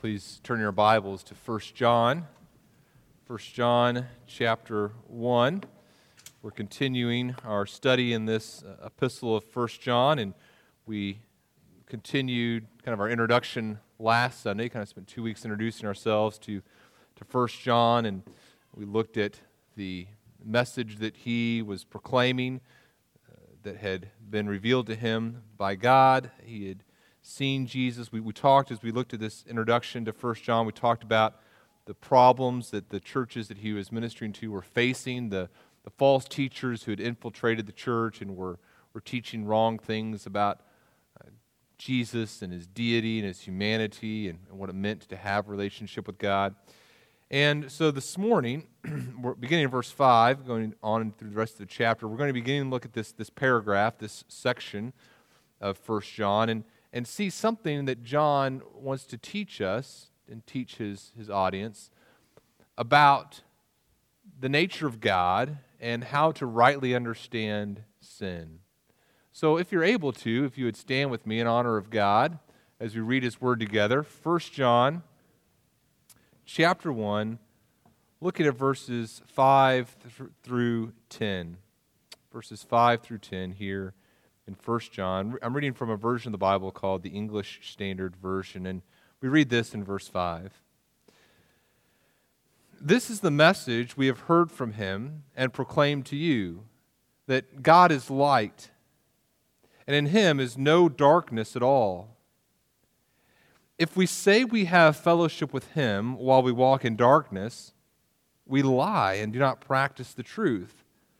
Please turn your Bibles to 1 John. 1 John chapter 1. We're continuing our study in this uh, epistle of 1 John, and we continued kind of our introduction last Sunday, kind of spent two weeks introducing ourselves to, to 1 John, and we looked at the message that he was proclaiming uh, that had been revealed to him by God. He had seen Jesus. We, we talked as we looked at this introduction to 1 John, we talked about the problems that the churches that he was ministering to were facing, the, the false teachers who had infiltrated the church and were, were teaching wrong things about uh, Jesus and his deity and his humanity and, and, what it meant to have a relationship with God. And so this morning, we're beginning in verse 5, going on through the rest of the chapter, we're going to begin to look at this, this paragraph, this section of 1 John. And, and see something that John wants to teach us and teach his, his audience about the nature of God and how to rightly understand sin. So, if you're able to, if you would stand with me in honor of God as we read his word together, 1 John chapter 1, looking at verses 5 through 10. Verses 5 through 10 here in 1 John. I'm reading from a version of the Bible called the English Standard Version, and we read this in verse 5. This is the message we have heard from him and proclaimed to you that God is light, and in him is no darkness at all. If we say we have fellowship with him while we walk in darkness, we lie and do not practice the truth.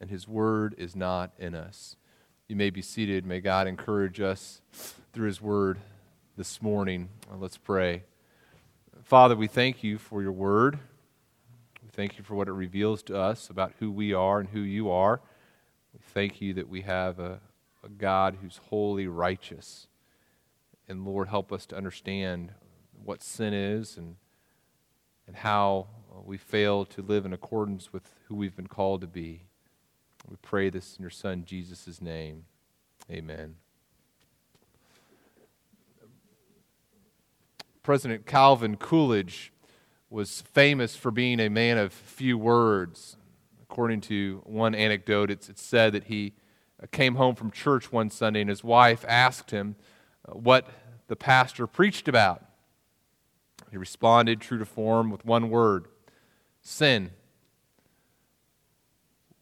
and his word is not in us. You may be seated. May God encourage us through his word this morning. Uh, let's pray. Father, we thank you for your word. We thank you for what it reveals to us about who we are and who you are. We thank you that we have a, a God who's wholly righteous. And Lord, help us to understand what sin is and, and how we fail to live in accordance with who we've been called to be. We pray this in your Son, Jesus' name. Amen. President Calvin Coolidge was famous for being a man of few words. According to one anecdote, it's, it's said that he came home from church one Sunday and his wife asked him uh, what the pastor preached about. He responded, true to form, with one word sin.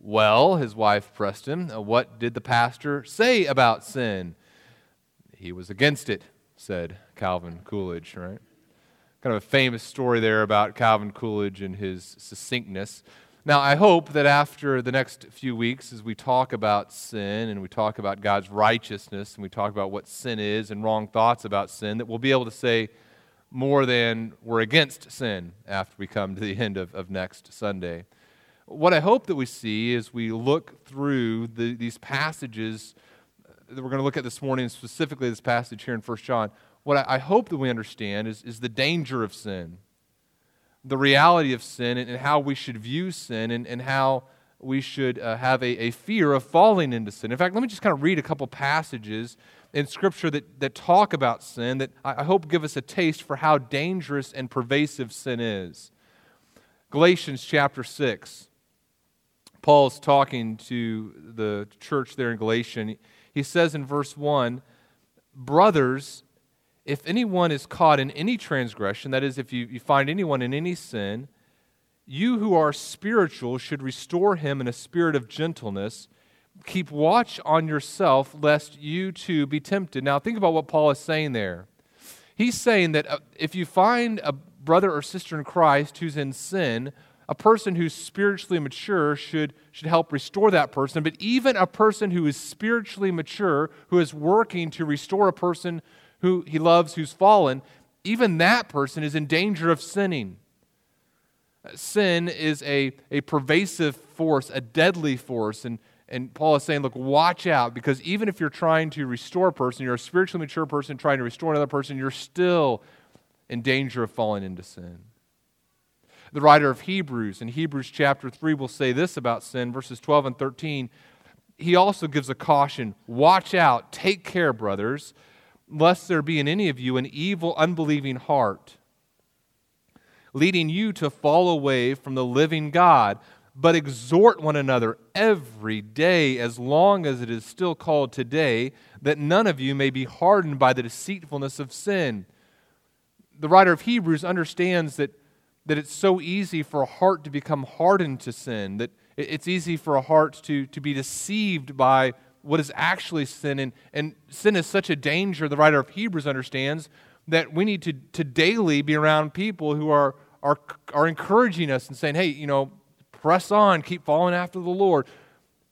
Well, his wife pressed him, uh, what did the pastor say about sin? He was against it, said Calvin Coolidge, right? Kind of a famous story there about Calvin Coolidge and his succinctness. Now, I hope that after the next few weeks, as we talk about sin and we talk about God's righteousness and we talk about what sin is and wrong thoughts about sin, that we'll be able to say more than we're against sin after we come to the end of, of next Sunday what I hope that we see as we look through the, these passages that we're going to look at this morning, specifically this passage here in 1 John, what I, I hope that we understand is, is the danger of sin, the reality of sin, and, and how we should view sin, and, and how we should uh, have a, a fear of falling into sin. In fact, let me just kind of read a couple passages in Scripture that, that talk about sin that I, I hope give us a taste for how dangerous and pervasive sin is. Galatians chapter 6. Paul's talking to the church there in Galatia. He says in verse 1 Brothers, if anyone is caught in any transgression, that is, if you, you find anyone in any sin, you who are spiritual should restore him in a spirit of gentleness. Keep watch on yourself, lest you too be tempted. Now, think about what Paul is saying there. He's saying that uh, if you find a brother or sister in Christ who's in sin, a person who's spiritually mature should, should help restore that person, but even a person who is spiritually mature, who is working to restore a person who he loves who's fallen, even that person is in danger of sinning. Sin is a, a pervasive force, a deadly force. And, and Paul is saying, look, watch out, because even if you're trying to restore a person, you're a spiritually mature person trying to restore another person, you're still in danger of falling into sin. The writer of Hebrews, in Hebrews chapter 3, will say this about sin, verses 12 and 13. He also gives a caution Watch out, take care, brothers, lest there be in any of you an evil, unbelieving heart, leading you to fall away from the living God. But exhort one another every day, as long as it is still called today, that none of you may be hardened by the deceitfulness of sin. The writer of Hebrews understands that, that it's so easy for a heart to become hardened to sin, that it's easy for a heart to, to be deceived by what is actually sin. And, and sin is such a danger, the writer of Hebrews understands, that we need to, to daily be around people who are, are, are encouraging us and saying, hey, you know, press on, keep following after the Lord.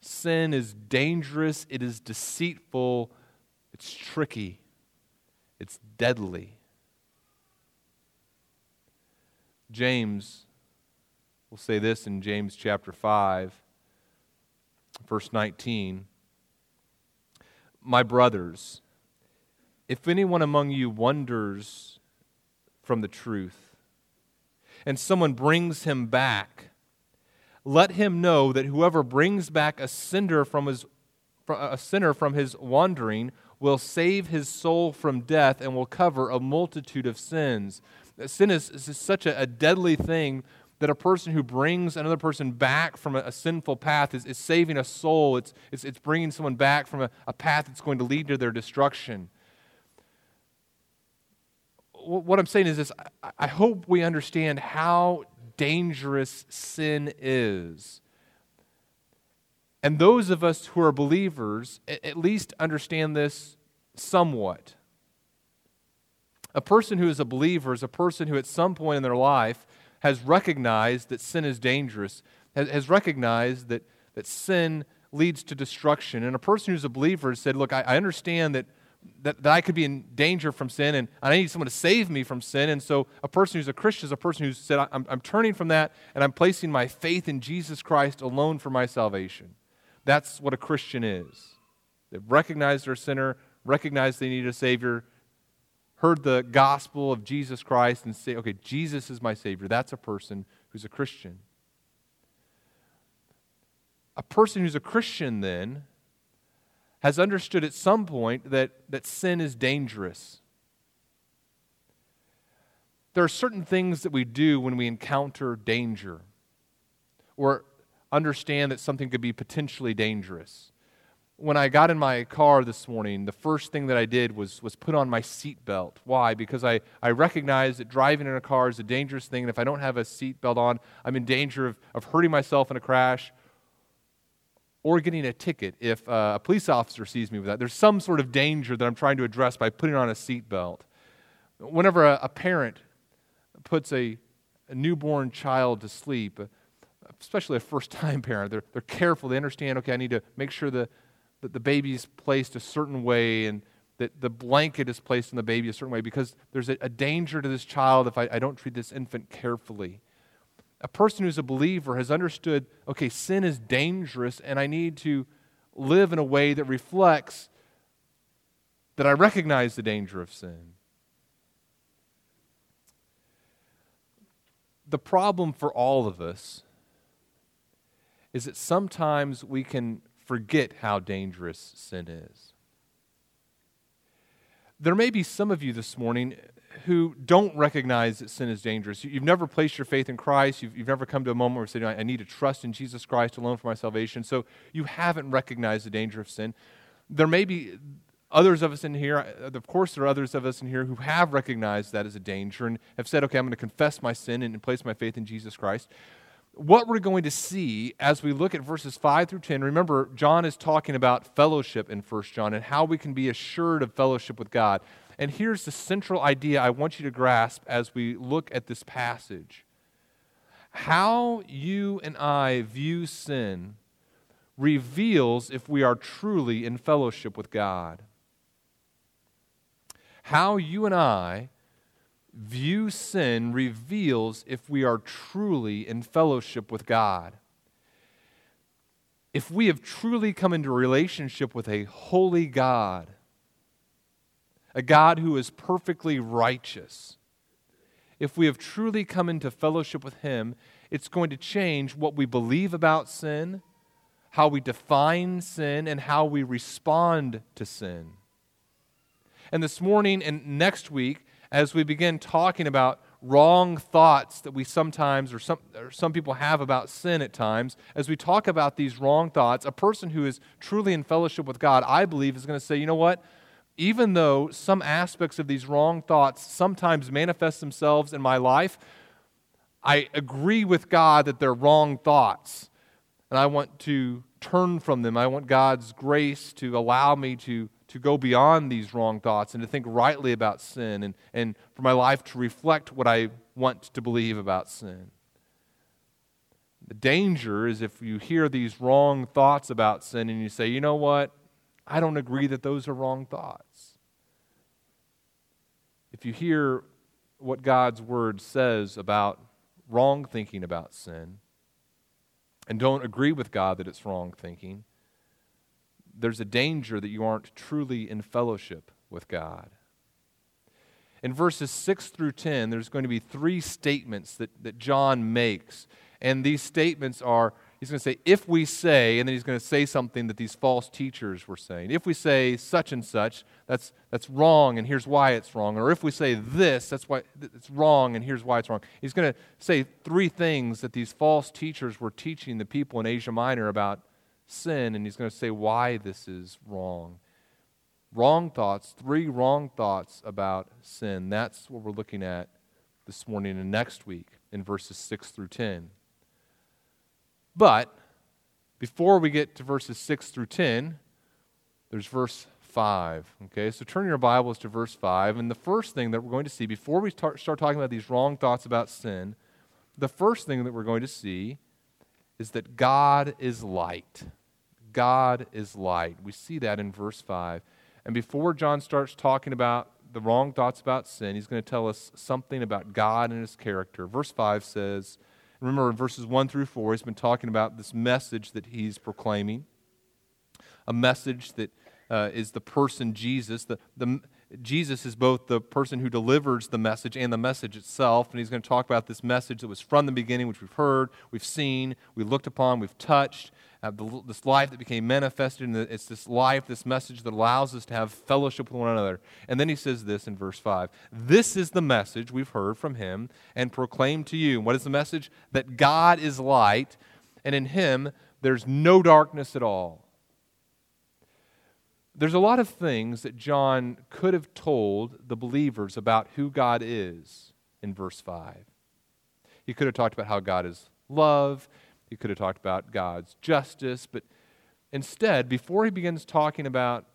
Sin is dangerous, it is deceitful, it's tricky, it's deadly. James will say this in James chapter 5, verse 19. My brothers, if anyone among you wanders from the truth, and someone brings him back, let him know that whoever brings back a sinner from his, a sinner from his wandering will save his soul from death and will cover a multitude of sins. Sin is, is such a, a deadly thing that a person who brings another person back from a, a sinful path is, is, saving a soul. It's, it's, it's bringing someone back from a, a path that's going to lead to their destruction. What I'm saying is this I hope we understand how dangerous sin is. And those of us who are believers at least understand this somewhat. A person who is a believer is a person who, at some point in their life, has recognized that sin is dangerous, has, has recognized that, that sin leads to destruction. And a person who's a believer has said, Look, I, I understand that, that, that I could be in danger from sin and I need someone to save me from sin. And so a person who's a Christian is a person who's said, I'm, I'm turning from that and I'm placing my faith in Jesus Christ alone for my salvation. That's what a Christian is. They've recognized they're a sinner, recognized they need a Savior, heard the gospel of Jesus Christ and say, okay, Jesus is my Savior, that's a person who's a Christian. A person who's a Christian then has understood at some point that, that sin is dangerous. There are certain things that we do when we encounter danger or understand that something could be potentially dangerous when I got in my car this morning, the first thing that I did was, was put on my seatbelt. Why? Because I, I recognize that driving in a car is a dangerous thing, and if I don't have a seatbelt on, I'm in danger of, of hurting myself in a crash or getting a ticket if uh, a police officer sees me with that. There's some sort of danger that I'm trying to address by putting on a seatbelt. Whenever a, a parent puts a, a newborn child to sleep, especially a first time parent, they're, they're careful. They understand, okay, I need to make sure the, that the baby is placed a certain way and that the blanket is placed on the baby a certain way because there's a, a danger to this child if I, I don't treat this infant carefully. A person who's a believer has understood okay, sin is dangerous and I need to live in a way that reflects that I recognize the danger of sin. The problem for all of us is that sometimes we can forget how dangerous sin is. There may be some of you this morning who don't recognize that sin is dangerous. You've never placed your faith in Christ. You've, you've never come to a moment where you say, I need to trust in Jesus Christ alone for my salvation. So you haven't recognized the danger of sin. There may be others of us in here, uh, of course, there are others of us in here who have recognized that as a danger and have said, okay, I'm going to confess my sin and place my faith in Jesus Christ what we're going to see as we look at verses 5 through 10 remember john is talking about fellowship in 1 john and how we can be assured of fellowship with god. And here's the central idea i want you to grasp as we look at this passage. How you and i view sin reveals if we are truly in fellowship with god. How you and i view sin reveals if we are truly in fellowship with God. If we have truly come into relationship with a holy God, a God who is perfectly righteous, if we have truly come into fellowship with Him, it's going to change what we believe about sin, how we define sin, and how we respond to sin. And this morning and next week, as we begin talking about wrong thoughts that we sometimes or some, or some people have about sin at times, as we talk about these wrong thoughts, a person who is truly in fellowship with God, I believe, is going to say, you know what? Even though some aspects of these wrong thoughts sometimes manifest themselves in my life, I agree with God that they're wrong thoughts. And I want to turn from them. I want God's grace to allow me to to go beyond these wrong thoughts and to think rightly about sin and, and for my life to reflect what I want to believe about sin. The danger is if you hear these wrong thoughts about sin and you say, you know what? I don't agree that those are wrong thoughts. If you hear what God's word says about wrong thinking about sin and don't agree with God that it's wrong thinking, there's a danger that you aren't truly in fellowship with God. In verses 6 through 10, there's going to be three statements that, that John makes. And these statements are he's going to say, if we say, and then he's going to say something that these false teachers were saying. If we say such and such, that's, that's wrong, and here's why it's wrong. Or if we say this, that's why it's wrong, and here's why it's wrong. He's going to say three things that these false teachers were teaching the people in Asia Minor about sin, and he's going to say why this is wrong. Wrong thoughts, three wrong thoughts about sin. That's what we're looking at this morning and next week in verses 6 through 10. But before we get to verses 6 through 10, there's verse 5. Okay, so turn your Bibles to verse 5. And the first thing that we're going to see before we start, start talking about these wrong thoughts about sin, the first thing that we're going to see is that God is light. God is light. We see that in verse 5. And before John starts talking about the wrong thoughts about sin, he's going to tell us something about God and his character. Verse 5 says, remember in verses 1 through 4, he's been talking about this message that he's proclaiming, a message that uh, is the person Jesus. The, the, Jesus is both the person who delivers the message and the message itself. And he's going to talk about this message that was from the beginning, which we've heard, we've seen, we looked upon, we've touched uh, the, this life that became manifested, and it's this life, this message that allows us to have fellowship with one another. And then he says this in verse 5 This is the message we've heard from him and proclaimed to you. What is the message? That God is light, and in him there's no darkness at all. There's a lot of things that John could have told the believers about who God is in verse 5. He could have talked about how God is love. He could have talked about God's justice, but instead, before he begins talking about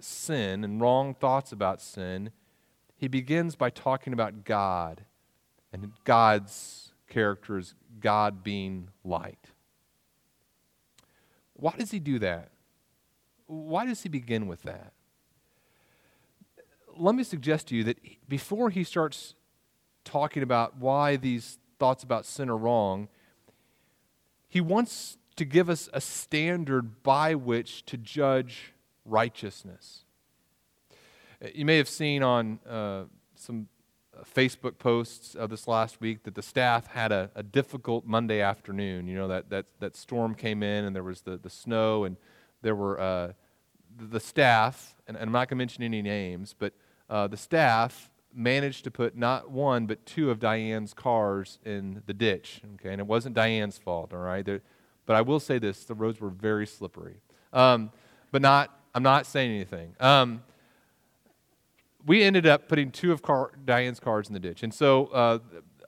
sin and wrong thoughts about sin, he begins by talking about God and God's character is God being light. Why does he do that? Why does he begin with that? Let me suggest to you that before he starts talking about why these thoughts about sin are wrong, he wants to give us a standard by which to judge righteousness. You may have seen on uh, some uh, Facebook posts of this last week that the staff had a, a, difficult Monday afternoon. You know, that, that, that storm came in and there was the, the snow, and there were uh, the staff, and, and, I'm not going to mention any names, but uh, the staff managed to put not one but two of Diane's cars in the ditch. Okay, and it wasn't Diane's fault. All right, They're, but I will say this: the roads were very slippery. Um, but not. I'm not saying anything. Um, we ended up putting two of car, Diane's cars in the ditch, and so uh,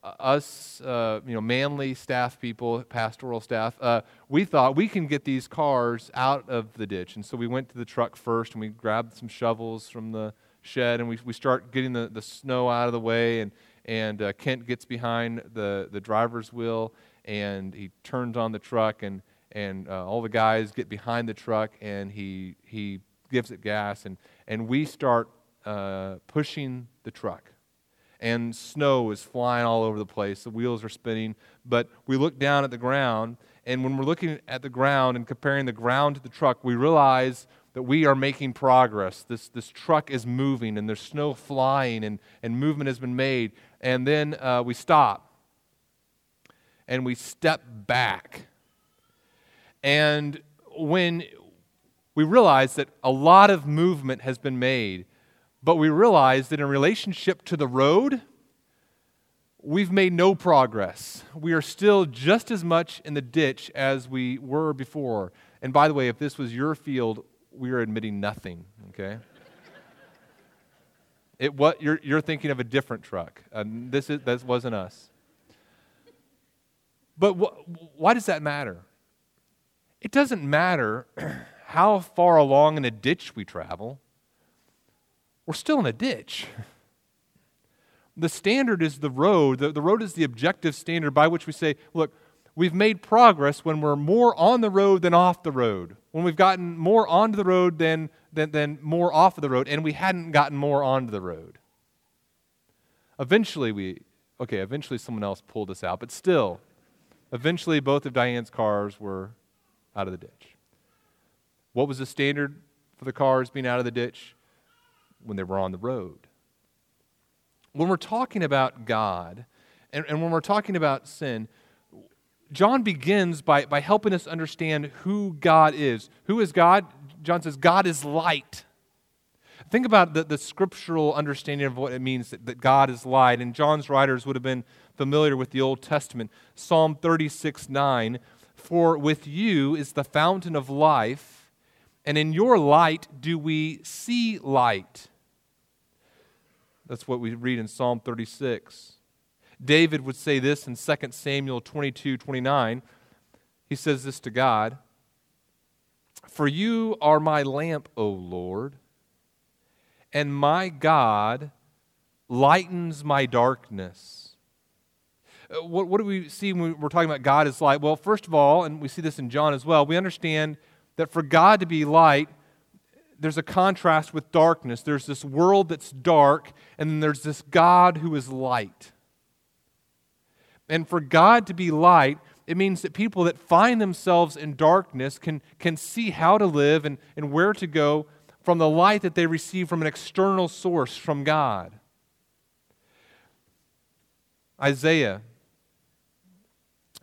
us, uh, you know, manly staff people, pastoral staff, uh, we thought we can get these cars out of the ditch, and so we went to the truck first and we grabbed some shovels from the shed and we, we start getting the, the snow out of the way. And, and uh, kent gets behind the, the driver's wheel and he turns on the truck and, and uh, all the guys get behind the truck and he, he gives it gas. And, and we start uh, pushing the truck and snow is flying all over the place. The wheels are spinning. But we look down at the ground, and when we're looking at the ground and comparing the ground to the truck, we realize that we are making progress. This, this truck is moving, and there's snow flying, and, and movement has been made. And then uh, we stop and we step back. And when we realize that a lot of movement has been made, but we realize that in relationship to the road, we've made no progress. We are still just as much in the ditch as we were before. And by the way, if this was your field, we are admitting nothing, okay? It, what, you're, you're thinking of a different truck. Uh, this, is, this wasn't us. But wh- why does that matter? It doesn't matter how far along in a ditch we travel, we're still in a ditch. The standard is the road. The, the road is the objective standard by which we say, look, we've made progress when we're more on the road than off the road, when we've gotten more onto the road than, than, than more off of the road, and we hadn't gotten more onto the road. Eventually, we, okay, eventually someone else pulled us out, but still, eventually both of Diane's cars were out of the ditch. What was the standard for the cars being out of the ditch? When they were on the road. When we're talking about God and, and when we're talking about sin, John begins by, by helping us understand who God is. Who is God? John says, God is light. Think about the, the scriptural understanding of what it means that, that God is light. And John's writers would have been familiar with the Old Testament. Psalm 36 9 For with you is the fountain of life and in your light do we see light. That's what we read in Psalm 36. David would say this in 2 Samuel 22 29. He says this to God For you are my lamp, O Lord, and my God lightens my darkness. Uh, what, what do we see when we're talking about God as light? Well, first of all, and we see this in John as well, we understand that for God to be light, there's a contrast with darkness. There's this world that's dark, and then there's this God who is light. And for God to be light, it means that people that find themselves in darkness can, can see how to live and, and where to go from the light that they receive from an external source from God. Isaiah,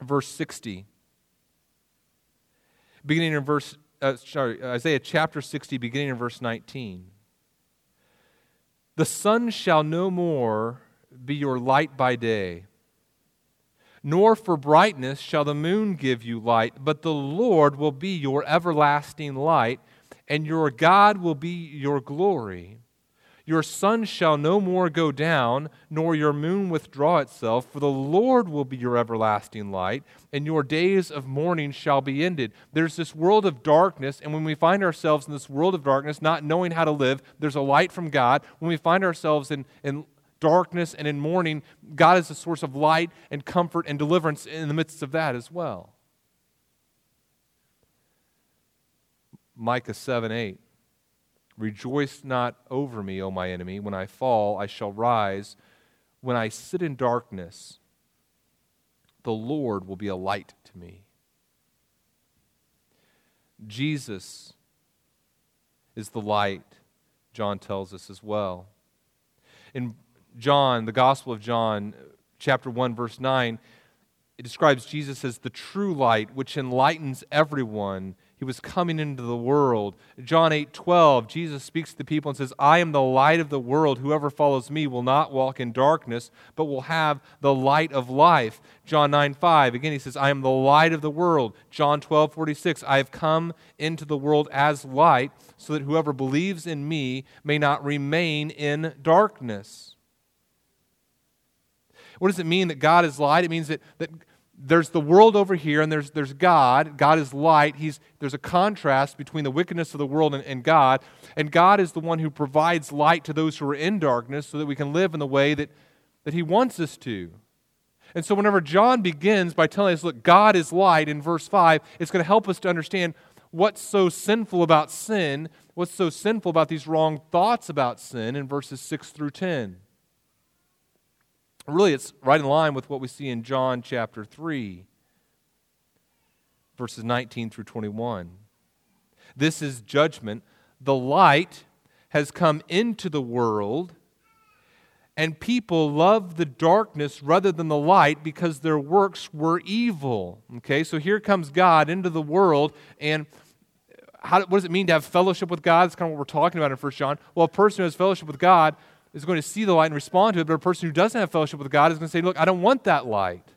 verse 60 beginning in verse, uh, sorry, Isaiah chapter 60, beginning in verse 19. The sun shall no more be your light by day, nor for brightness shall the moon give you light, but the Lord will be your everlasting light, and your God will be your glory. Your sun shall no more go down, nor your moon withdraw itself, for the Lord will be your everlasting light, and your days of mourning shall be ended. There's this world of darkness, and when we find ourselves in this world of darkness, not knowing how to live, there's a light from God. When we find ourselves in, in darkness and in mourning, God is a source of light and comfort and deliverance in the midst of that as well. Micah 7 8. Rejoice not over me, O my enemy. When I fall, I shall rise. When I sit in darkness, the Lord will be a light to me. Jesus is the light, John tells us as well. In John, the Gospel of John, chapter 1, verse 9, it describes Jesus as the true light, which enlightens everyone he was coming into the world. John 8 12, Jesus speaks to the people and says, I am the light of the world. Whoever follows me will not walk in darkness, but will have the light of life. John 9 5, again, he says, I am the light of the world. John 12 46, I have come into the world as light, so that whoever believes in me may not remain in darkness. What does it mean that God is light? It means that, that there's the world over here and there's, there's God. God is light. He's, there's a contrast between the wickedness of the world and, and God. And God is the one who provides light to those who are in darkness so that we can live in the way that, that He wants us to. And so, whenever John begins by telling us, look, God is light in verse 5, it's going to help us to understand what's so sinful about sin, what's so sinful about these wrong thoughts about sin in verses 6 through 10. Really, it's right in line with what we see in John chapter 3, verses 19 through 21. This is judgment. The light has come into the world, and people love the darkness rather than the light because their works were evil. Okay, so here comes God into the world, and how, what does it mean to have fellowship with God? That's kind of what we're talking about in 1 John. Well, a person who has fellowship with God is going to see the light and respond to it, but a person who doesn't have fellowship with God is going to say, Look, I don't want that light.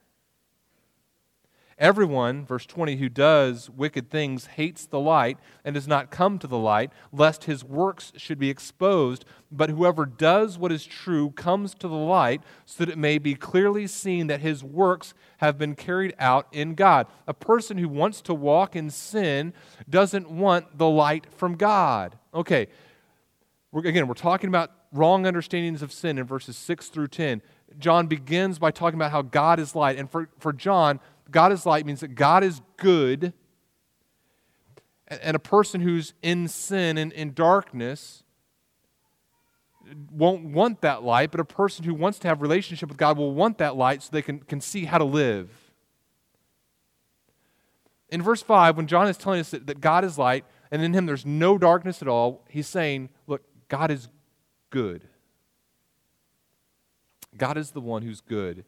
Everyone, verse 20, who does wicked things hates the light and does not come to the light, lest his works should be exposed. But whoever does what is true comes to the light, so that it may be clearly seen that his works have been carried out in God. A person who wants to walk in sin doesn't want the light from God. Okay, we're, again, we're talking about wrong understandings of sin in verses 6 through 10. John begins by talking about how God is light. And for, for John, God is light means that God is good. And a person who's in sin and in darkness won't want that light, but a person who wants to have relationship with God will want that light so they can, can see how to live. In verse 5, when John is telling us that, that God is light and in him there's no darkness at all, he's saying, look, God is good. God is the one who's good.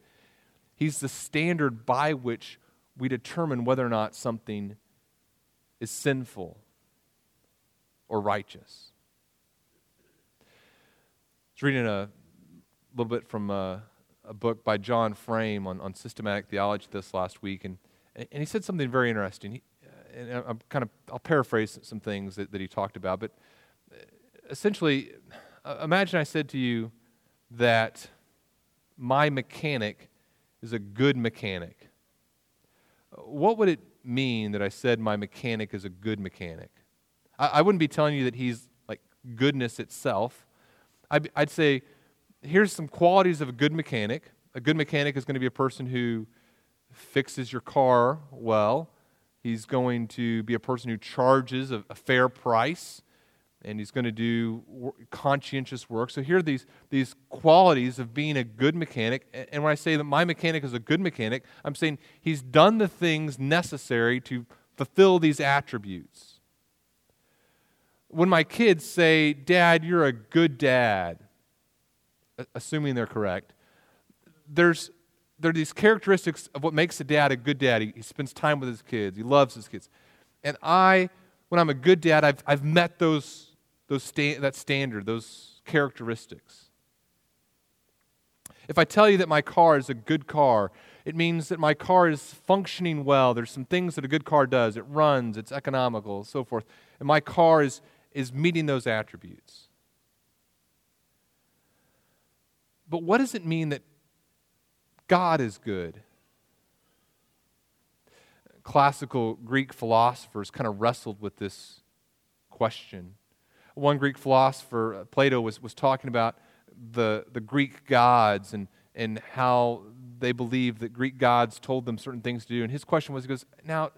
He's the standard by which we determine whether or not something is sinful or righteous. I was reading a little bit from a, a book by John Frame on, on systematic theology this last week, and, and he said something very interesting. He, and I'm kind of, I'll paraphrase some things that, that he talked about, but essentially, uh, imagine I said to you that my mechanic is a good mechanic. What would it mean that I said my mechanic is a good mechanic? I, I wouldn't be telling you that he's like goodness itself. I'd, I'd say, here's some qualities of a good mechanic. A good mechanic is going to be a person who fixes your car well. He's going to be a person who charges a, a fair price and he's going to do conscientious work. So here are these, these qualities of being a good mechanic. And when I say that my mechanic is a good mechanic, I'm saying he's done the things necessary to fulfill these attributes. When my kids say, Dad, you're a good dad, assuming they're correct, there's there are these characteristics of what makes a dad a good dad. He, he spends time with his kids, he loves his kids. And I, when I'm a good dad, I've, I've met those those sta- that standard, those characteristics. If I tell you that my car is a good car, it means that my car is functioning well. There's some things that a good car does. It runs, it's economical, so forth. And my car is, is meeting those attributes. But what does it mean that God is good? Classical Greek philosophers kind of wrestled with this question one Greek philosopher, uh, Plato, was, was talking about the, the Greek gods and, and how they believed that Greek gods told them certain things to do. And his question was, he goes, now,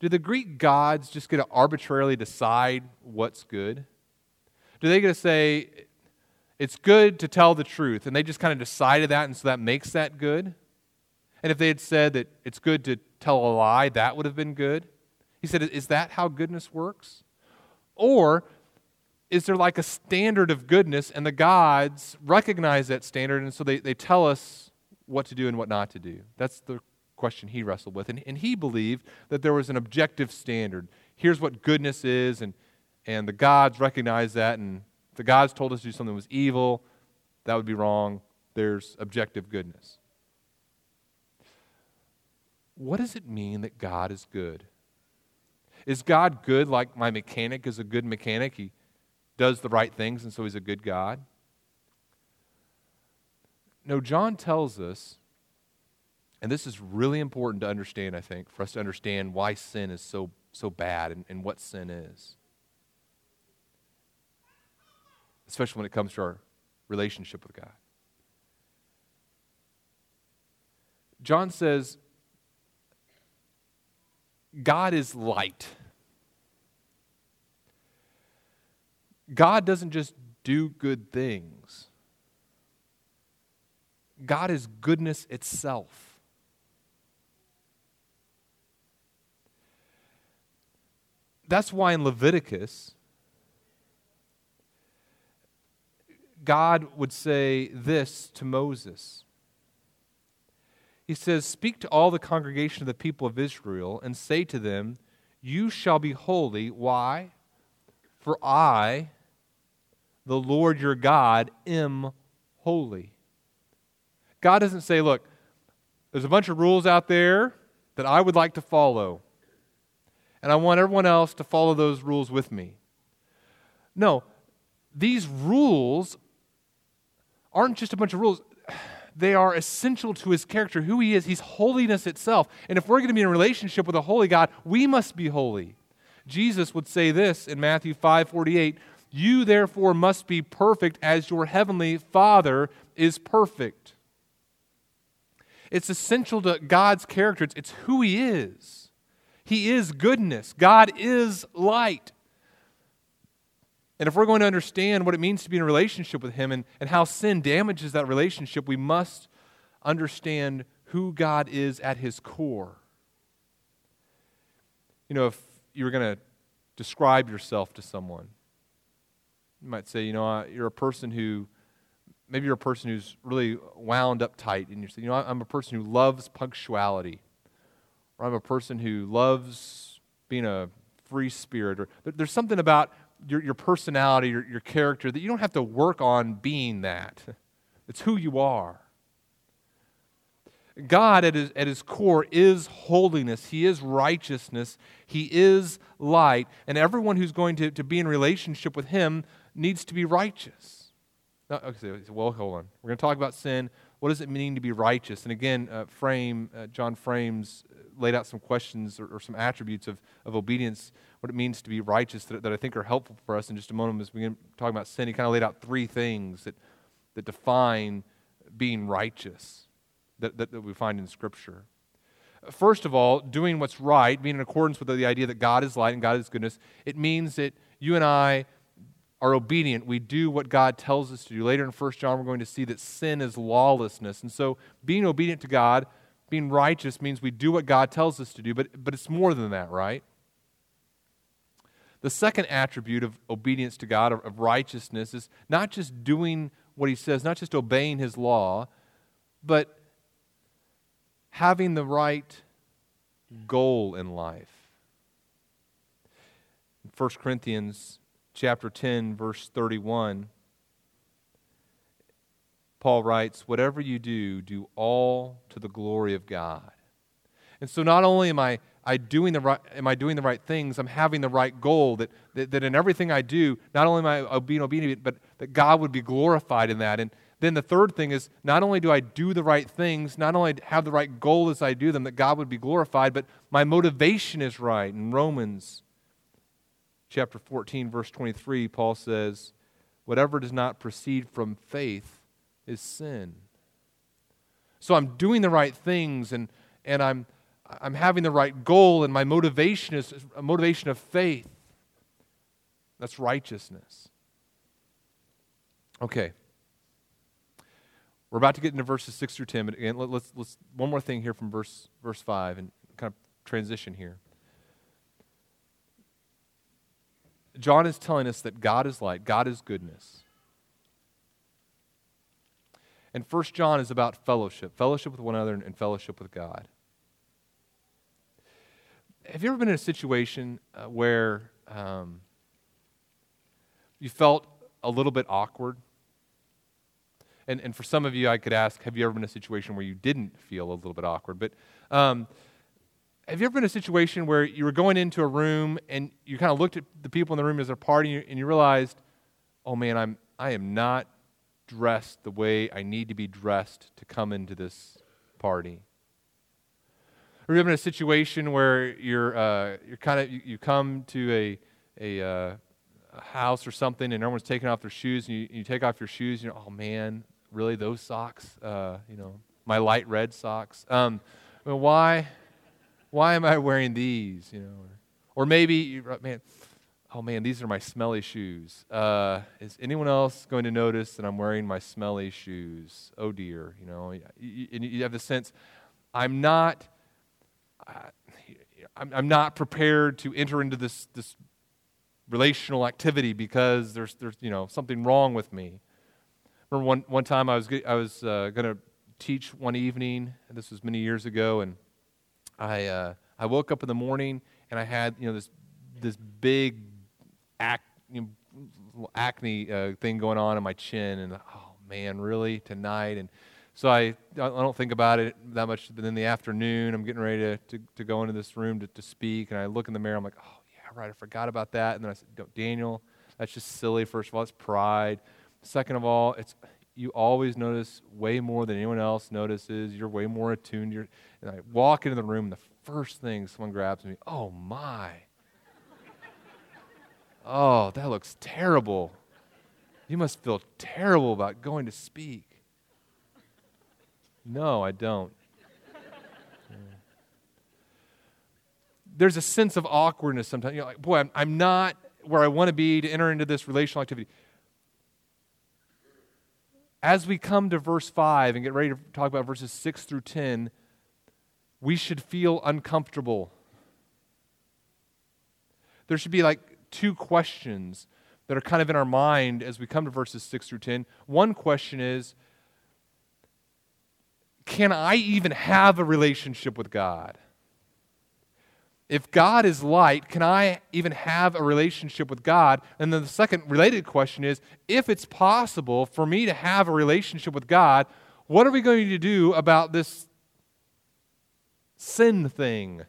do the Greek gods just get to arbitrarily decide what's good? Do they get to say, it's good to tell the truth, and they just kind of decided that, and so that makes that good? And if they had said that it's good to tell a lie, that would have been good? He said, is that how goodness works? Or is there like a standard of goodness and the gods recognize that standard and so they, they tell us what to do and what not to do? That's the question he wrestled with. And, and he believed that there was an objective standard. Here's what goodness is and, and the gods recognize that and the gods told us to do something that was evil that would be wrong. There's objective goodness. What does it mean that god is good? Is god good like my mechanic is a good mechanic? He does the right things, and so he's a good God. No, John tells us, and this is really important to understand, I think, for us to understand why sin is so, so bad and, and what sin is. Especially when it comes to our relationship with God. John says, God is light. God doesn't just do good things. God is goodness itself. That's why in Leviticus, God would say this to Moses. He says, Speak to all the congregation of the people of Israel and say to them, You shall be holy. Why? For I, the Lord your God, am holy. God doesn't say, Look, there's a bunch of rules out there that I would like to follow, and I want everyone else to follow those rules with me. No, these rules aren't just a bunch of rules. They are essential to his character, who he is. He's holiness itself. And if we're going to be in a relationship with a holy God, we must be holy. Jesus would say this in Matthew 5 48 You therefore must be perfect as your heavenly Father is perfect. It's essential to God's character, it's, who he is. He is goodness, God is light. And if we're going to understand what it means to be in a relationship with Him and, and how sin damages that relationship, we must understand who God is at His core. You know, if you were going to describe yourself to someone, you might say, you know, you're a person who, maybe you're a person who's really wound up tight, and you say, you know, I'm a person who loves punctuality, or I'm a person who loves being a free spirit, or there's something about your, your personality, your, your character, that you don't have to work on being that. It's who you are. God, at his, at his core, is holiness. He is righteousness. He is light. And everyone who's going to, to be in relationship with Him needs to be righteous. Now, okay, well, hold on. We're going to talk about sin. What does it mean to be righteous? And again, uh, Frame, uh, John Frame's laid out some questions or, or, some attributes of, of obedience, what it means to be righteous that, that I think are helpful for us in just a moment as we begin talking about sin. He kind of laid out three things that, that define being righteous that, that, that we find in Scripture. First of all, doing what's right, being in accordance with the idea that God is light and God is goodness, it means that you and I are obedient. We do what God tells us to do. Later in 1 John, we're going to see that sin is lawlessness. And so being obedient to God being righteous means we do what God tells us to do, but, but it's more than that, right? The second attribute of obedience to God, of, of righteousness, is not just doing what He says, not just obeying His law, but having the right goal in life. 1 Corinthians chapter 10 verse 31 Paul writes, Whatever you do, do all to the glory of God. And so not only am I, I doing the right, am I doing the right things, I'm having the right goal that, that, that in everything I do, not only am I being obedient, but that God would be glorified in that. And then the third thing is not only do I do the right things, not only have the right goal as I do them, that God would be glorified, but my motivation is right. In Romans chapter 14, verse 23, Paul says, Whatever does not proceed from faith is sin. So I'm doing the right things and, and I'm, I'm having the right goal, and my motivation is a motivation of faith. That's righteousness. Okay. We're about to get into verses 6 through 10, but again, let, us let's, one more thing here from verse, verse 5 and kind of transition here. John is telling us that God is light, God is goodness. And First John is about fellowship fellowship with one another and fellowship with God. Have you ever been in a situation uh, where um, you felt a little bit awkward? And, and for some of you, I could ask, have you ever been in a situation where you didn't feel a little bit awkward? But um, have you ever been in a situation where you were going into a room and you kind of looked at the people in the room as they're partying and you realized, oh man, I'm, I am not dressed the way I need to be dressed to come into this party. Or you're in a situation where you're, uh, you're kind of, you, you, come to a, a, uh, a, house or something and everyone's taking off their shoes and you, you take off your shoes and you're, oh man, really those socks? Uh, you know, my light red socks. Um, why, why am I wearing these? You know, or, or maybe, man, oh man, these are my smelly shoes. Uh, is anyone else going to notice that I'm wearing my smelly shoes? Oh dear, you know, you, you, have the sense, I'm not, I'm, I'm not prepared to enter into this, this relational activity because there's, there's you know, something wrong with me. Remember one, one time I was, I was uh, going to teach one evening, this was many years ago, and I, uh, I woke up in the morning and I had, you know, this, this big ac- you know, acne uh, thing going on in my chin, and oh man, really tonight? And so I, I don't think about it that much. But in the afternoon, I'm getting ready to, to, to go into this room to, to speak, and I look in the mirror. I'm like, oh yeah, right, I forgot about that. And then I said, Daniel, that's just silly. First of all, it's pride. Second of all, it's you always notice way more than anyone else notices. You're way more attuned. You're, and I walk into the room, and the first thing someone grabs me, oh my. Oh, that looks terrible. You must feel terrible about going to speak. No, I don't. There's a sense of awkwardness sometimes. You're like, boy, I'm, I'm not where I want to be to enter into this relational activity. As we come to verse 5 and get ready to talk about verses 6 through 10, we should feel uncomfortable. There should be like two questions that are kind of in our mind as we come to verses 6 through 10. One question is Can I even have a relationship with God? If God is light, can I even have a relationship with God? And then the second related question is if it's possible for me to have a relationship with God, what are we going to do about this sin thing?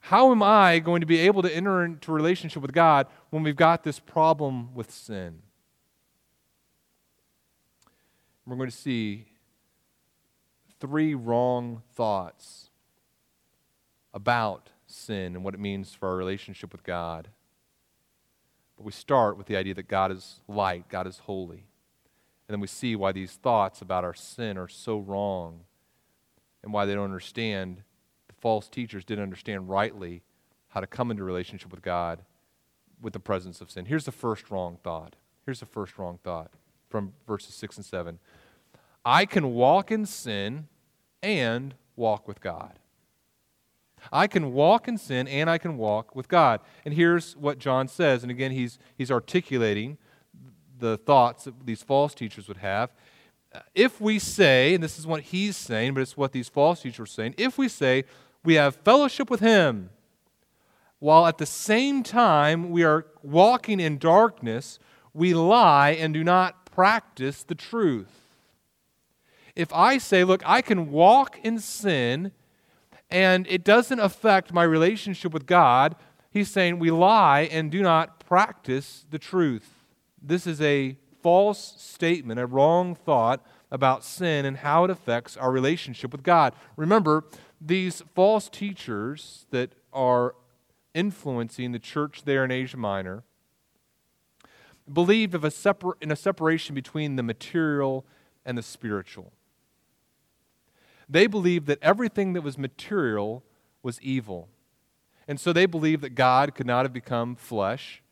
How am I going to be able to enter into a relationship with God when we've got this problem with sin? We're going to see three wrong thoughts about sin and what it means for our relationship with God. But we start with the idea that God is light, God is holy. And then we see why these thoughts about our sin are so wrong and why they don't understand the false teachers didn't understand rightly how to come into relationship with God with the presence of sin. Here's the first wrong thought. Here's the first wrong thought from verses 6 and 7. I can walk in sin and walk with God. I can walk in sin and I can walk with God. And here's what John says. And again, he's, he's articulating the thoughts that these false teachers would have. Uh, if we say, and this is what he's saying, but it's what these false teachers are saying, if we say, we have fellowship with Him, while at the same time we are walking in darkness, we lie and do not practice the truth. If I say, look, I can walk in sin and it doesn't affect my relationship with God, he's saying we lie and do not practice the truth. This is a false statement, a wrong thought about sin and how it affects our relationship with God. Remember, these false teachers that are influencing the church there in Asia Minor believed of a separ- in a separation between the material and the spiritual. They believed that everything that was material was evil. And so they believed that God could not have become flesh.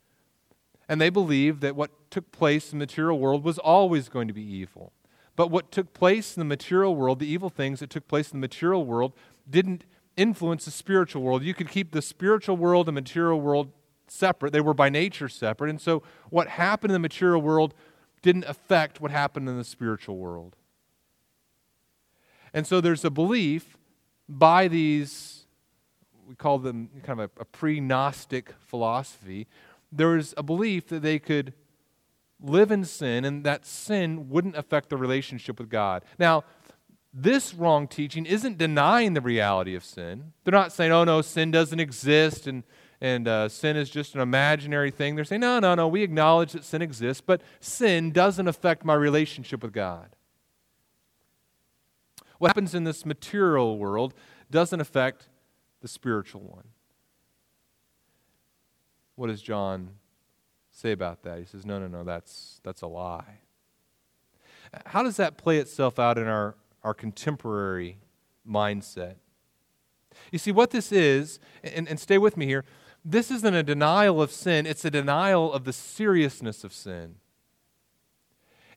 And they believed that what took place in the material world was always going to be evil. But what took place in the material world, the evil things that took place in the material world, didn't influence the spiritual world. You could keep the spiritual world and material world separate. They were by nature separate. And so what happened in the material world didn't affect what happened in the spiritual world. And so there's a belief by these, we call them kind of a, a pre Gnostic philosophy, there's a belief that they could live in sin and that sin wouldn't affect the relationship with God. Now, this wrong teaching isn't denying the reality of sin. They're not saying, oh no, sin doesn't exist and, and uh, sin is just an imaginary thing. They're saying, no, no, no, we acknowledge that sin exists, but sin doesn't affect my relationship with God. What happens in this material world doesn't affect the spiritual one. What does John say about that? He says, no, no, no, that's, that's a lie. How does that play itself out in our our contemporary mindset. You see, what this is, and, and stay with me here, this isn't a denial of sin, it's a denial of the seriousness of sin.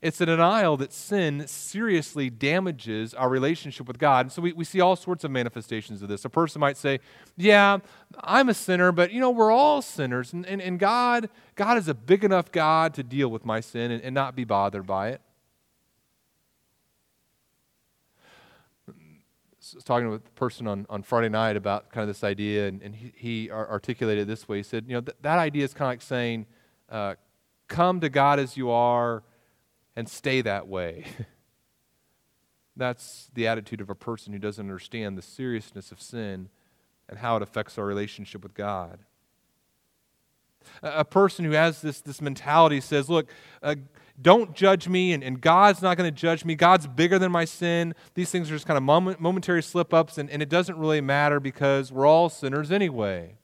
It's a denial that sin seriously damages our relationship with God. And so we, we see all sorts of manifestations of this. A person might say, Yeah, I'm a sinner, but you know, we're all sinners. And, and, and God, God is a big enough God to deal with my sin and, and not be bothered by it. I was talking with a person on, on Friday night about kind of this idea, and, and he, he articulated it this way. He said, You know, th- that idea is kind of like saying, uh, Come to God as you are and stay that way. That's the attitude of a person who doesn't understand the seriousness of sin and how it affects our relationship with God. A, person who has this, this mentality says, Look, uh, don't judge me, and, and God's not going to judge me. God's bigger than my sin. These things are just kind of moment, momentary slip ups, and, and it doesn't really matter because we're all sinners anyway.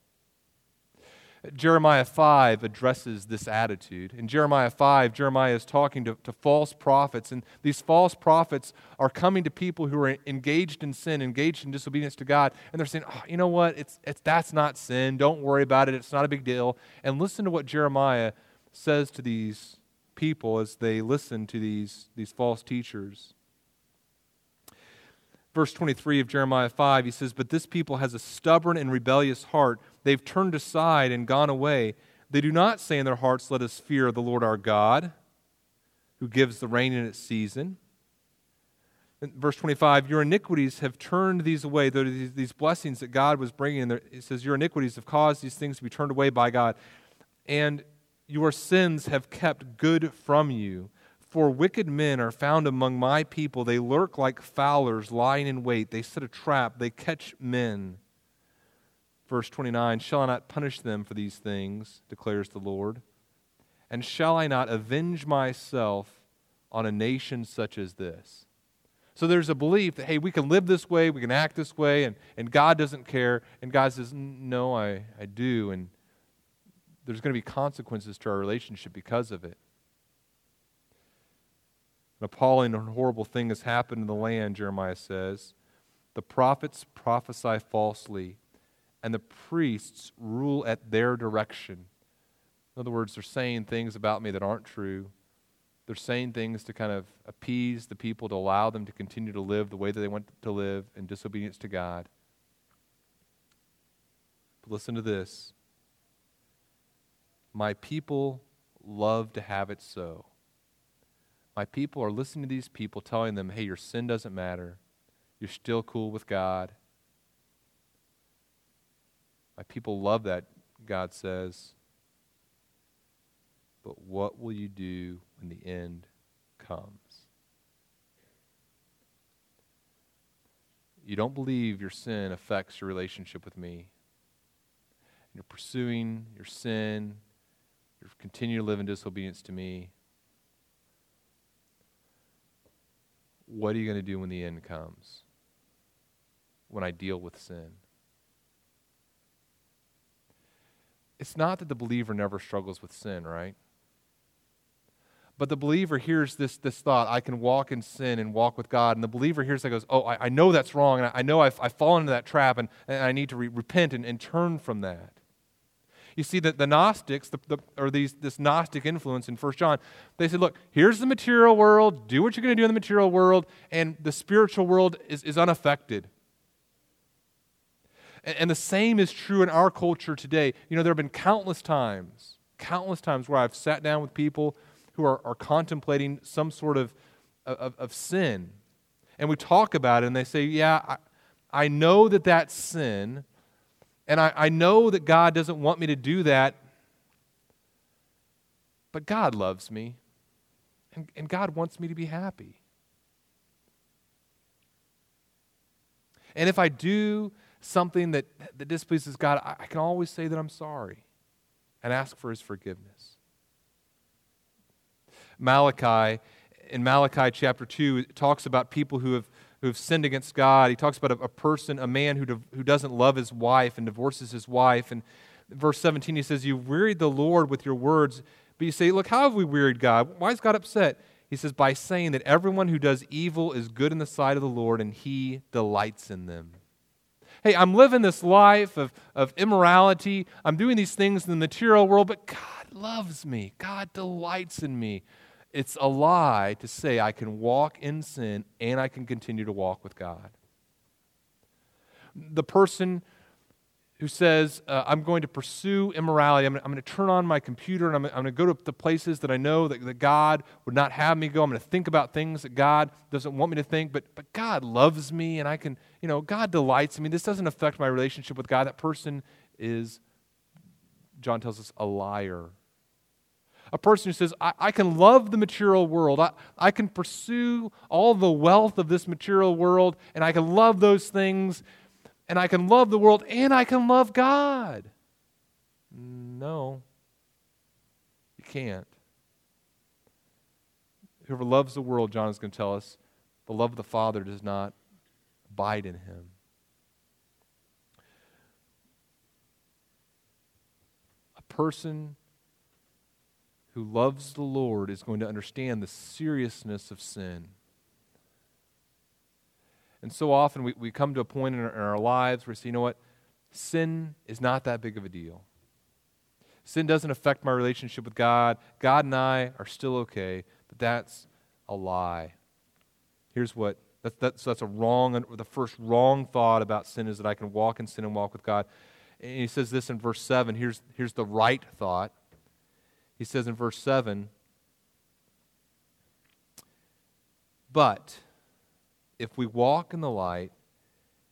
Jeremiah 5 addresses this attitude. In Jeremiah 5, Jeremiah is talking to, to false prophets, and these false prophets are coming to people who are engaged in sin, engaged in disobedience to God, and they're saying, oh, you know what? It's, it's, that's not sin. Don't worry about it. It's not a big deal. And listen to what Jeremiah says to these people as they listen to these, these false teachers. Verse 23 of Jeremiah 5, he says, But this people has a stubborn and rebellious heart They've turned aside and gone away. They do not say in their hearts, Let us fear the Lord our God, who gives the rain in its season. Verse 25, Your iniquities have turned these away. These blessings that God was bringing, it says, Your iniquities have caused these things to be turned away by God. And your sins have kept good from you. For wicked men are found among my people. They lurk like fowlers lying in wait. They set a trap. They catch men. Verse 29 Shall I not punish them for these things, declares the Lord? And shall I not avenge myself on a nation such as this? So there's a belief that, hey, we can live this way, we can act this way, and, and God doesn't care. And God says, no, I, I do. And there's going to be consequences to our relationship because of it. An appalling and horrible thing has happened in the land, Jeremiah says. The prophets prophesy falsely and the priests rule at their direction. In other words, they're saying things about me that aren't true. They're saying things to kind of appease the people, to allow them to continue to live the way that they want to live in disobedience to God. But listen to this My people love to have it so. My people are listening to these people telling them, hey, your sin doesn't matter. You're still cool with God. My people love that, God says. But what will you do when the end comes? You don't believe your sin affects your relationship with me. You're pursuing your sin. You continue to live in disobedience to me. What are you going to do when the end comes? When I deal with sin? It's not that the believer never struggles with sin, right? But the believer hears this, this thought, I can walk in sin and walk with God. And the believer hears that goes, Oh, I, I know that's wrong. And I, I know I've, I've, fallen into that trap and, and I need to re- repent and, and, turn from that. You see that the Gnostics, the, the, or these, this Gnostic influence in 1 John, they said, Look, here's the material world. Do what you're going to do in the material world. And the spiritual world is, is unaffected. And the same is true in our culture today. You know, there have been countless times, countless times where I've sat down with people who are, are contemplating some sort of, of, of sin. And we talk about it, and they say, Yeah, I, I know that that's sin, and I, I know that God doesn't want me to do that, but God loves me, and, and God wants me to be happy. And if I do something that, that displeases God, I, I can always say that I'm sorry and ask for his forgiveness. Malachi, in Malachi chapter 2, talks about people who have, who have sinned against God. He talks about a, a person, a man who, who doesn't love his wife and divorces his wife. And verse 17, he says, You wearied the Lord with your words. But you say, Look, how have we wearied God? Why is God upset? He says, By saying that everyone who does evil is good in the sight of the Lord and he delights in them. Hey, I'm living this life of, of immorality. I'm doing these things in the material world, but God loves me. God delights in me. It's a lie to say I can walk in sin and I can continue to walk with God. The person who says, uh, I'm going to pursue immorality. I'm, going to turn on my computer and I'm, I'm going to go to the places that I know that, that, God would not have me go. I'm going to think about things that God doesn't want me to think, but, but God loves me and I can, you know, God delights me. This doesn't affect my relationship with God. That person is, John tells us, a liar. A person who says, I, I can love the material world. I, I can pursue all the wealth of this material world and I can love those things and I can love the world and I can love God. No, you can't. Whoever loves the world, John is going to tell us, the love of the Father does not abide in him. A person who loves the Lord is going to understand the seriousness of sin. And so often we, we come to a point in our, in our lives where we say, you know what? Sin is not that big of a deal. Sin doesn't affect my relationship with God. God and I are still okay, but that's a lie. Here's what that's, that's, that's a wrong, the first wrong thought about sin is that I can walk in sin and walk with God. And he says this in verse 7. Here's, here's the right thought. He says in verse 7 But if we walk in the light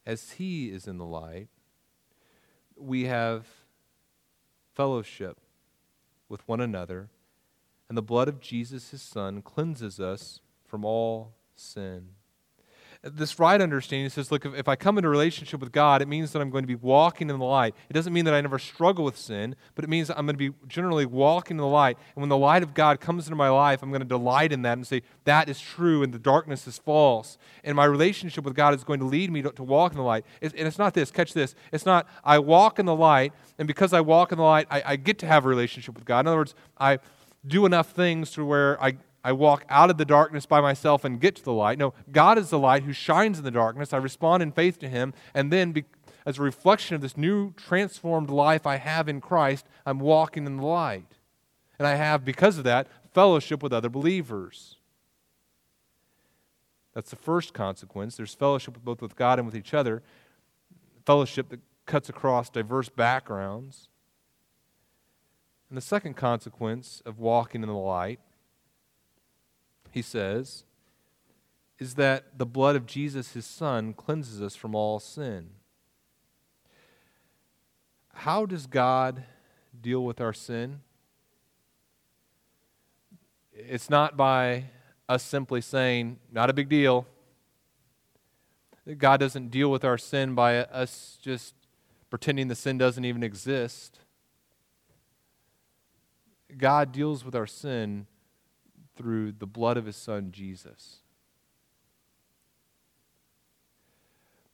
as he is in the light, we have fellowship with one another, and the blood of Jesus, his son, cleanses us from all sin this right understanding says, look, if, I come into a relationship with God, it means that I'm going to be walking in the light. It doesn't mean that I never struggle with sin, but it means I'm going to be generally walking in the light. And when the light of God comes into my life, I'm going to delight in that and say, that is true and the darkness is false. And my relationship with God is going to lead me to, to walk in the light. It's, and it's not this, catch this. It's not, I walk in the light, and because I walk in the light, I, I get to have a relationship with God. In other words, I do enough things to where I, I walk out of the darkness by myself and get to the light. No, God is the light who shines in the darkness. I respond in faith to Him, and then, be, as a reflection of this new transformed life I have in Christ, I'm walking in the light. And I have, because of that, fellowship with other believers. That's the first consequence. There's fellowship both with God and with each other, fellowship that cuts across diverse backgrounds. And the second consequence of walking in the light he says, is that the blood of Jesus, his son, cleanses us from all sin. How does God deal with our sin? It's not by us simply saying, not a big deal. God doesn't deal with our sin by us just pretending the sin doesn't even exist. God deals with our sin through the blood of his son, Jesus.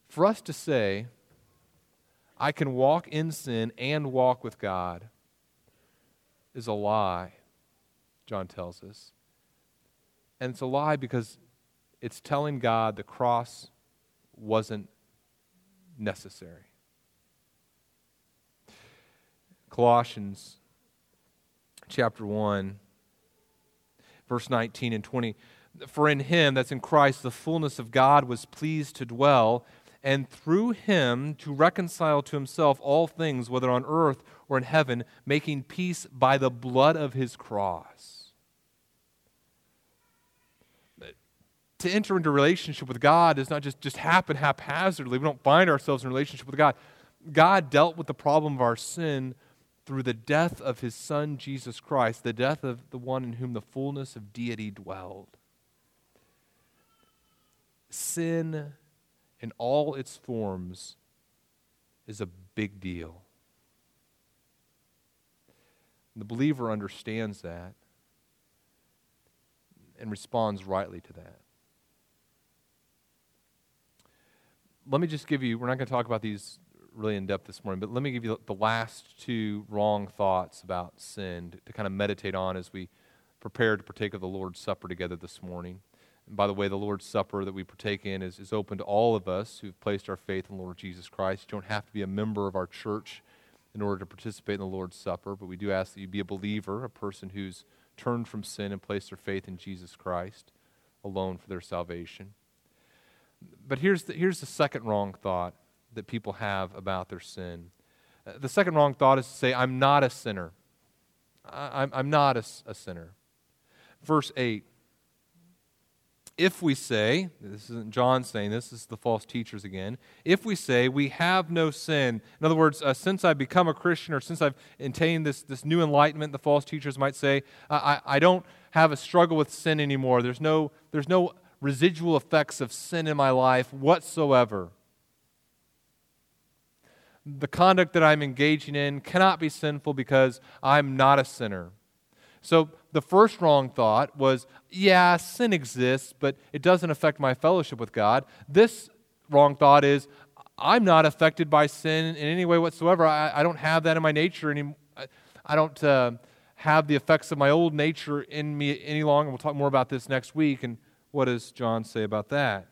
For us to say, I can walk in sin and walk with God, is a lie, John tells us. And it's a lie because it's telling God the cross wasn't necessary. Colossians chapter 1 verse 19 and 20. For in him, that's in Christ, the fullness of God was pleased to dwell, and through him to reconcile to himself all things, whether on earth or in heaven, making peace by the blood of his cross. To enter into relationship with God does not just, just happen haphazardly. We don't find ourselves in relationship with God. God dealt with the problem of our sin through the death of his son Jesus Christ, the death of the one in whom the fullness of deity dwelled. Sin in all its forms is a big deal. The believer understands that and responds rightly to that. Let me just give you, we're not going to talk about these really in depth this morning, but let me give you the last two wrong thoughts about sin to, to kind of meditate on as we prepare to partake of the Lord's Supper together this morning. And by the way, the Lord's Supper that we partake in is, is open to all of us who've placed our faith in the Lord Jesus Christ. You don't have to be a member of our church in order to participate in the Lord's Supper, but we do ask that you be a believer, a person who's turned from sin and placed their faith in Jesus Christ alone for their salvation. But here's the, here's the second wrong thought that people have about their sin. Uh, the second wrong thought is to say, I'm not a sinner. I, I'm, I'm not a, a sinner. Verse 8 if we say, this isn't John saying this, this is the false teachers again, if we say we have no sin, in other words, uh, since I've become a Christian or since I've attained this, this new enlightenment, the false teachers might say, I, I don't have a struggle with sin anymore. There's no, there's no residual effects of sin in my life whatsoever. The conduct that I'm engaging in cannot be sinful because I'm not a sinner. So the first wrong thought was, yeah, sin exists, but it doesn't affect my fellowship with God. This wrong thought is, I'm not affected by sin in any way whatsoever. I, I don't have that in my nature anymore. I don't uh, have the effects of my old nature in me any longer. We'll talk more about this next week. And what does John say about that?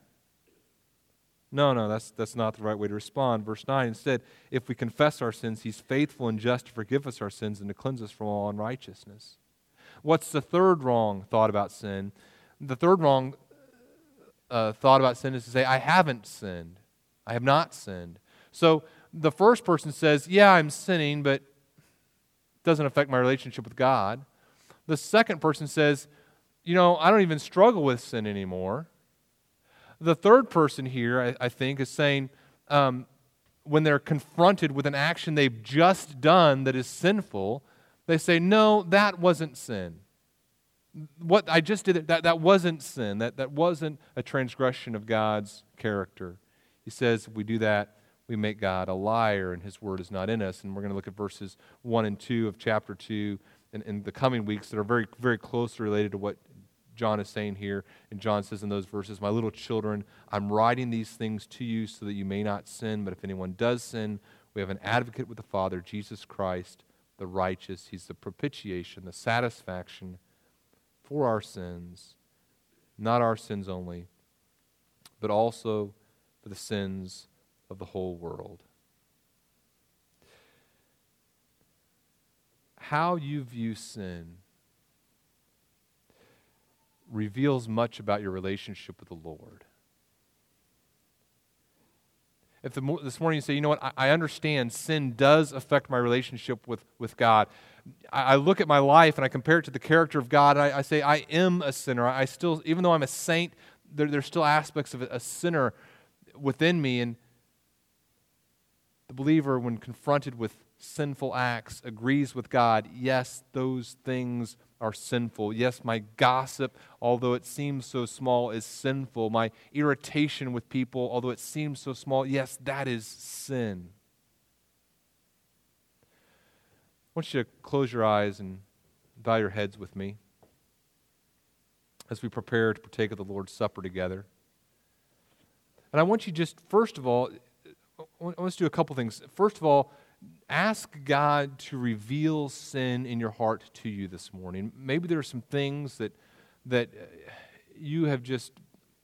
No, no, that's, that's not the right way to respond. Verse 9 instead, if we confess our sins, he's faithful and just to forgive us our sins and to cleanse us from all unrighteousness. What's the third wrong thought about sin? The third wrong uh, thought about sin is to say, I haven't sinned. I have not sinned. So the first person says, Yeah, I'm sinning, but it doesn't affect my relationship with God. The second person says, You know, I don't even struggle with sin anymore. The third person here, I, I think, is saying, um, when they're confronted with an action they've just done that is sinful, they say, no, that wasn't sin. What I just did, that, that wasn't sin. That, that wasn't a transgression of God's character. He says, we do that, we make God a liar and his word is not in us. And we're going to look at verses 1 and 2 of chapter 2 in, in the coming weeks that are very, very closely related to what John is saying here. And John says in those verses, My little children, I'm writing these things to you so that you may not sin. But if anyone does sin, we have an advocate with the Father, Jesus Christ the righteous. He's the propitiation, the satisfaction for our sins, not our sins only, but also for the sins of the whole world. How you view sin reveals much about your relationship with the Lord if the, this morning you say, you know what, I, I, understand sin does affect my relationship with, with God. I, I, look at my life and I compare it to the character of God, I, I say, I am a sinner. I still, even though I'm a saint, there, there's still aspects of a, a sinner within me. And the believer, when confronted with sinful acts, agrees with God, yes, those things are sinful. Yes, my gossip, although it seems so small, is sinful. My irritation with people, although it seems so small, yes, that is sin. I want you to close your eyes and bow your heads with me as we prepare to partake of the Lord's Supper together. And I want you just, first of all, I want us to do a couple things. First of all, ask God to reveal sin in your heart to you this morning. Maybe there are some things that, that uh, you have just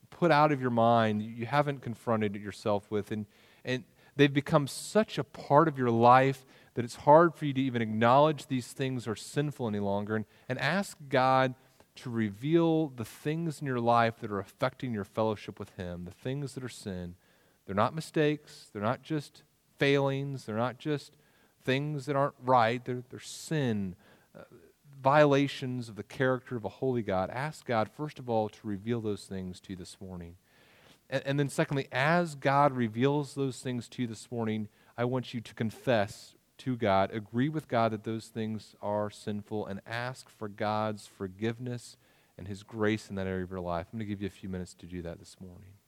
put out of your mind, you haven't confronted yourself with, and, and they've become such a part of your life that it's hard for you to even acknowledge these things are sinful any longer. And, and ask God to reveal the things in your life that are affecting your fellowship with Him, the things that are sin. They're not mistakes, they're not just failings, they're not just things that aren't right, they're, they're sin, uh, violations of the character of a holy God. Ask God, first of all, to reveal those things to you this morning. And, and then, secondly, as God reveals those things to you this morning, I want you to confess to God, agree with God that those things are sinful, and ask for God's forgiveness and His grace in that area of your life. I'm going to give you a few minutes to do that this morning.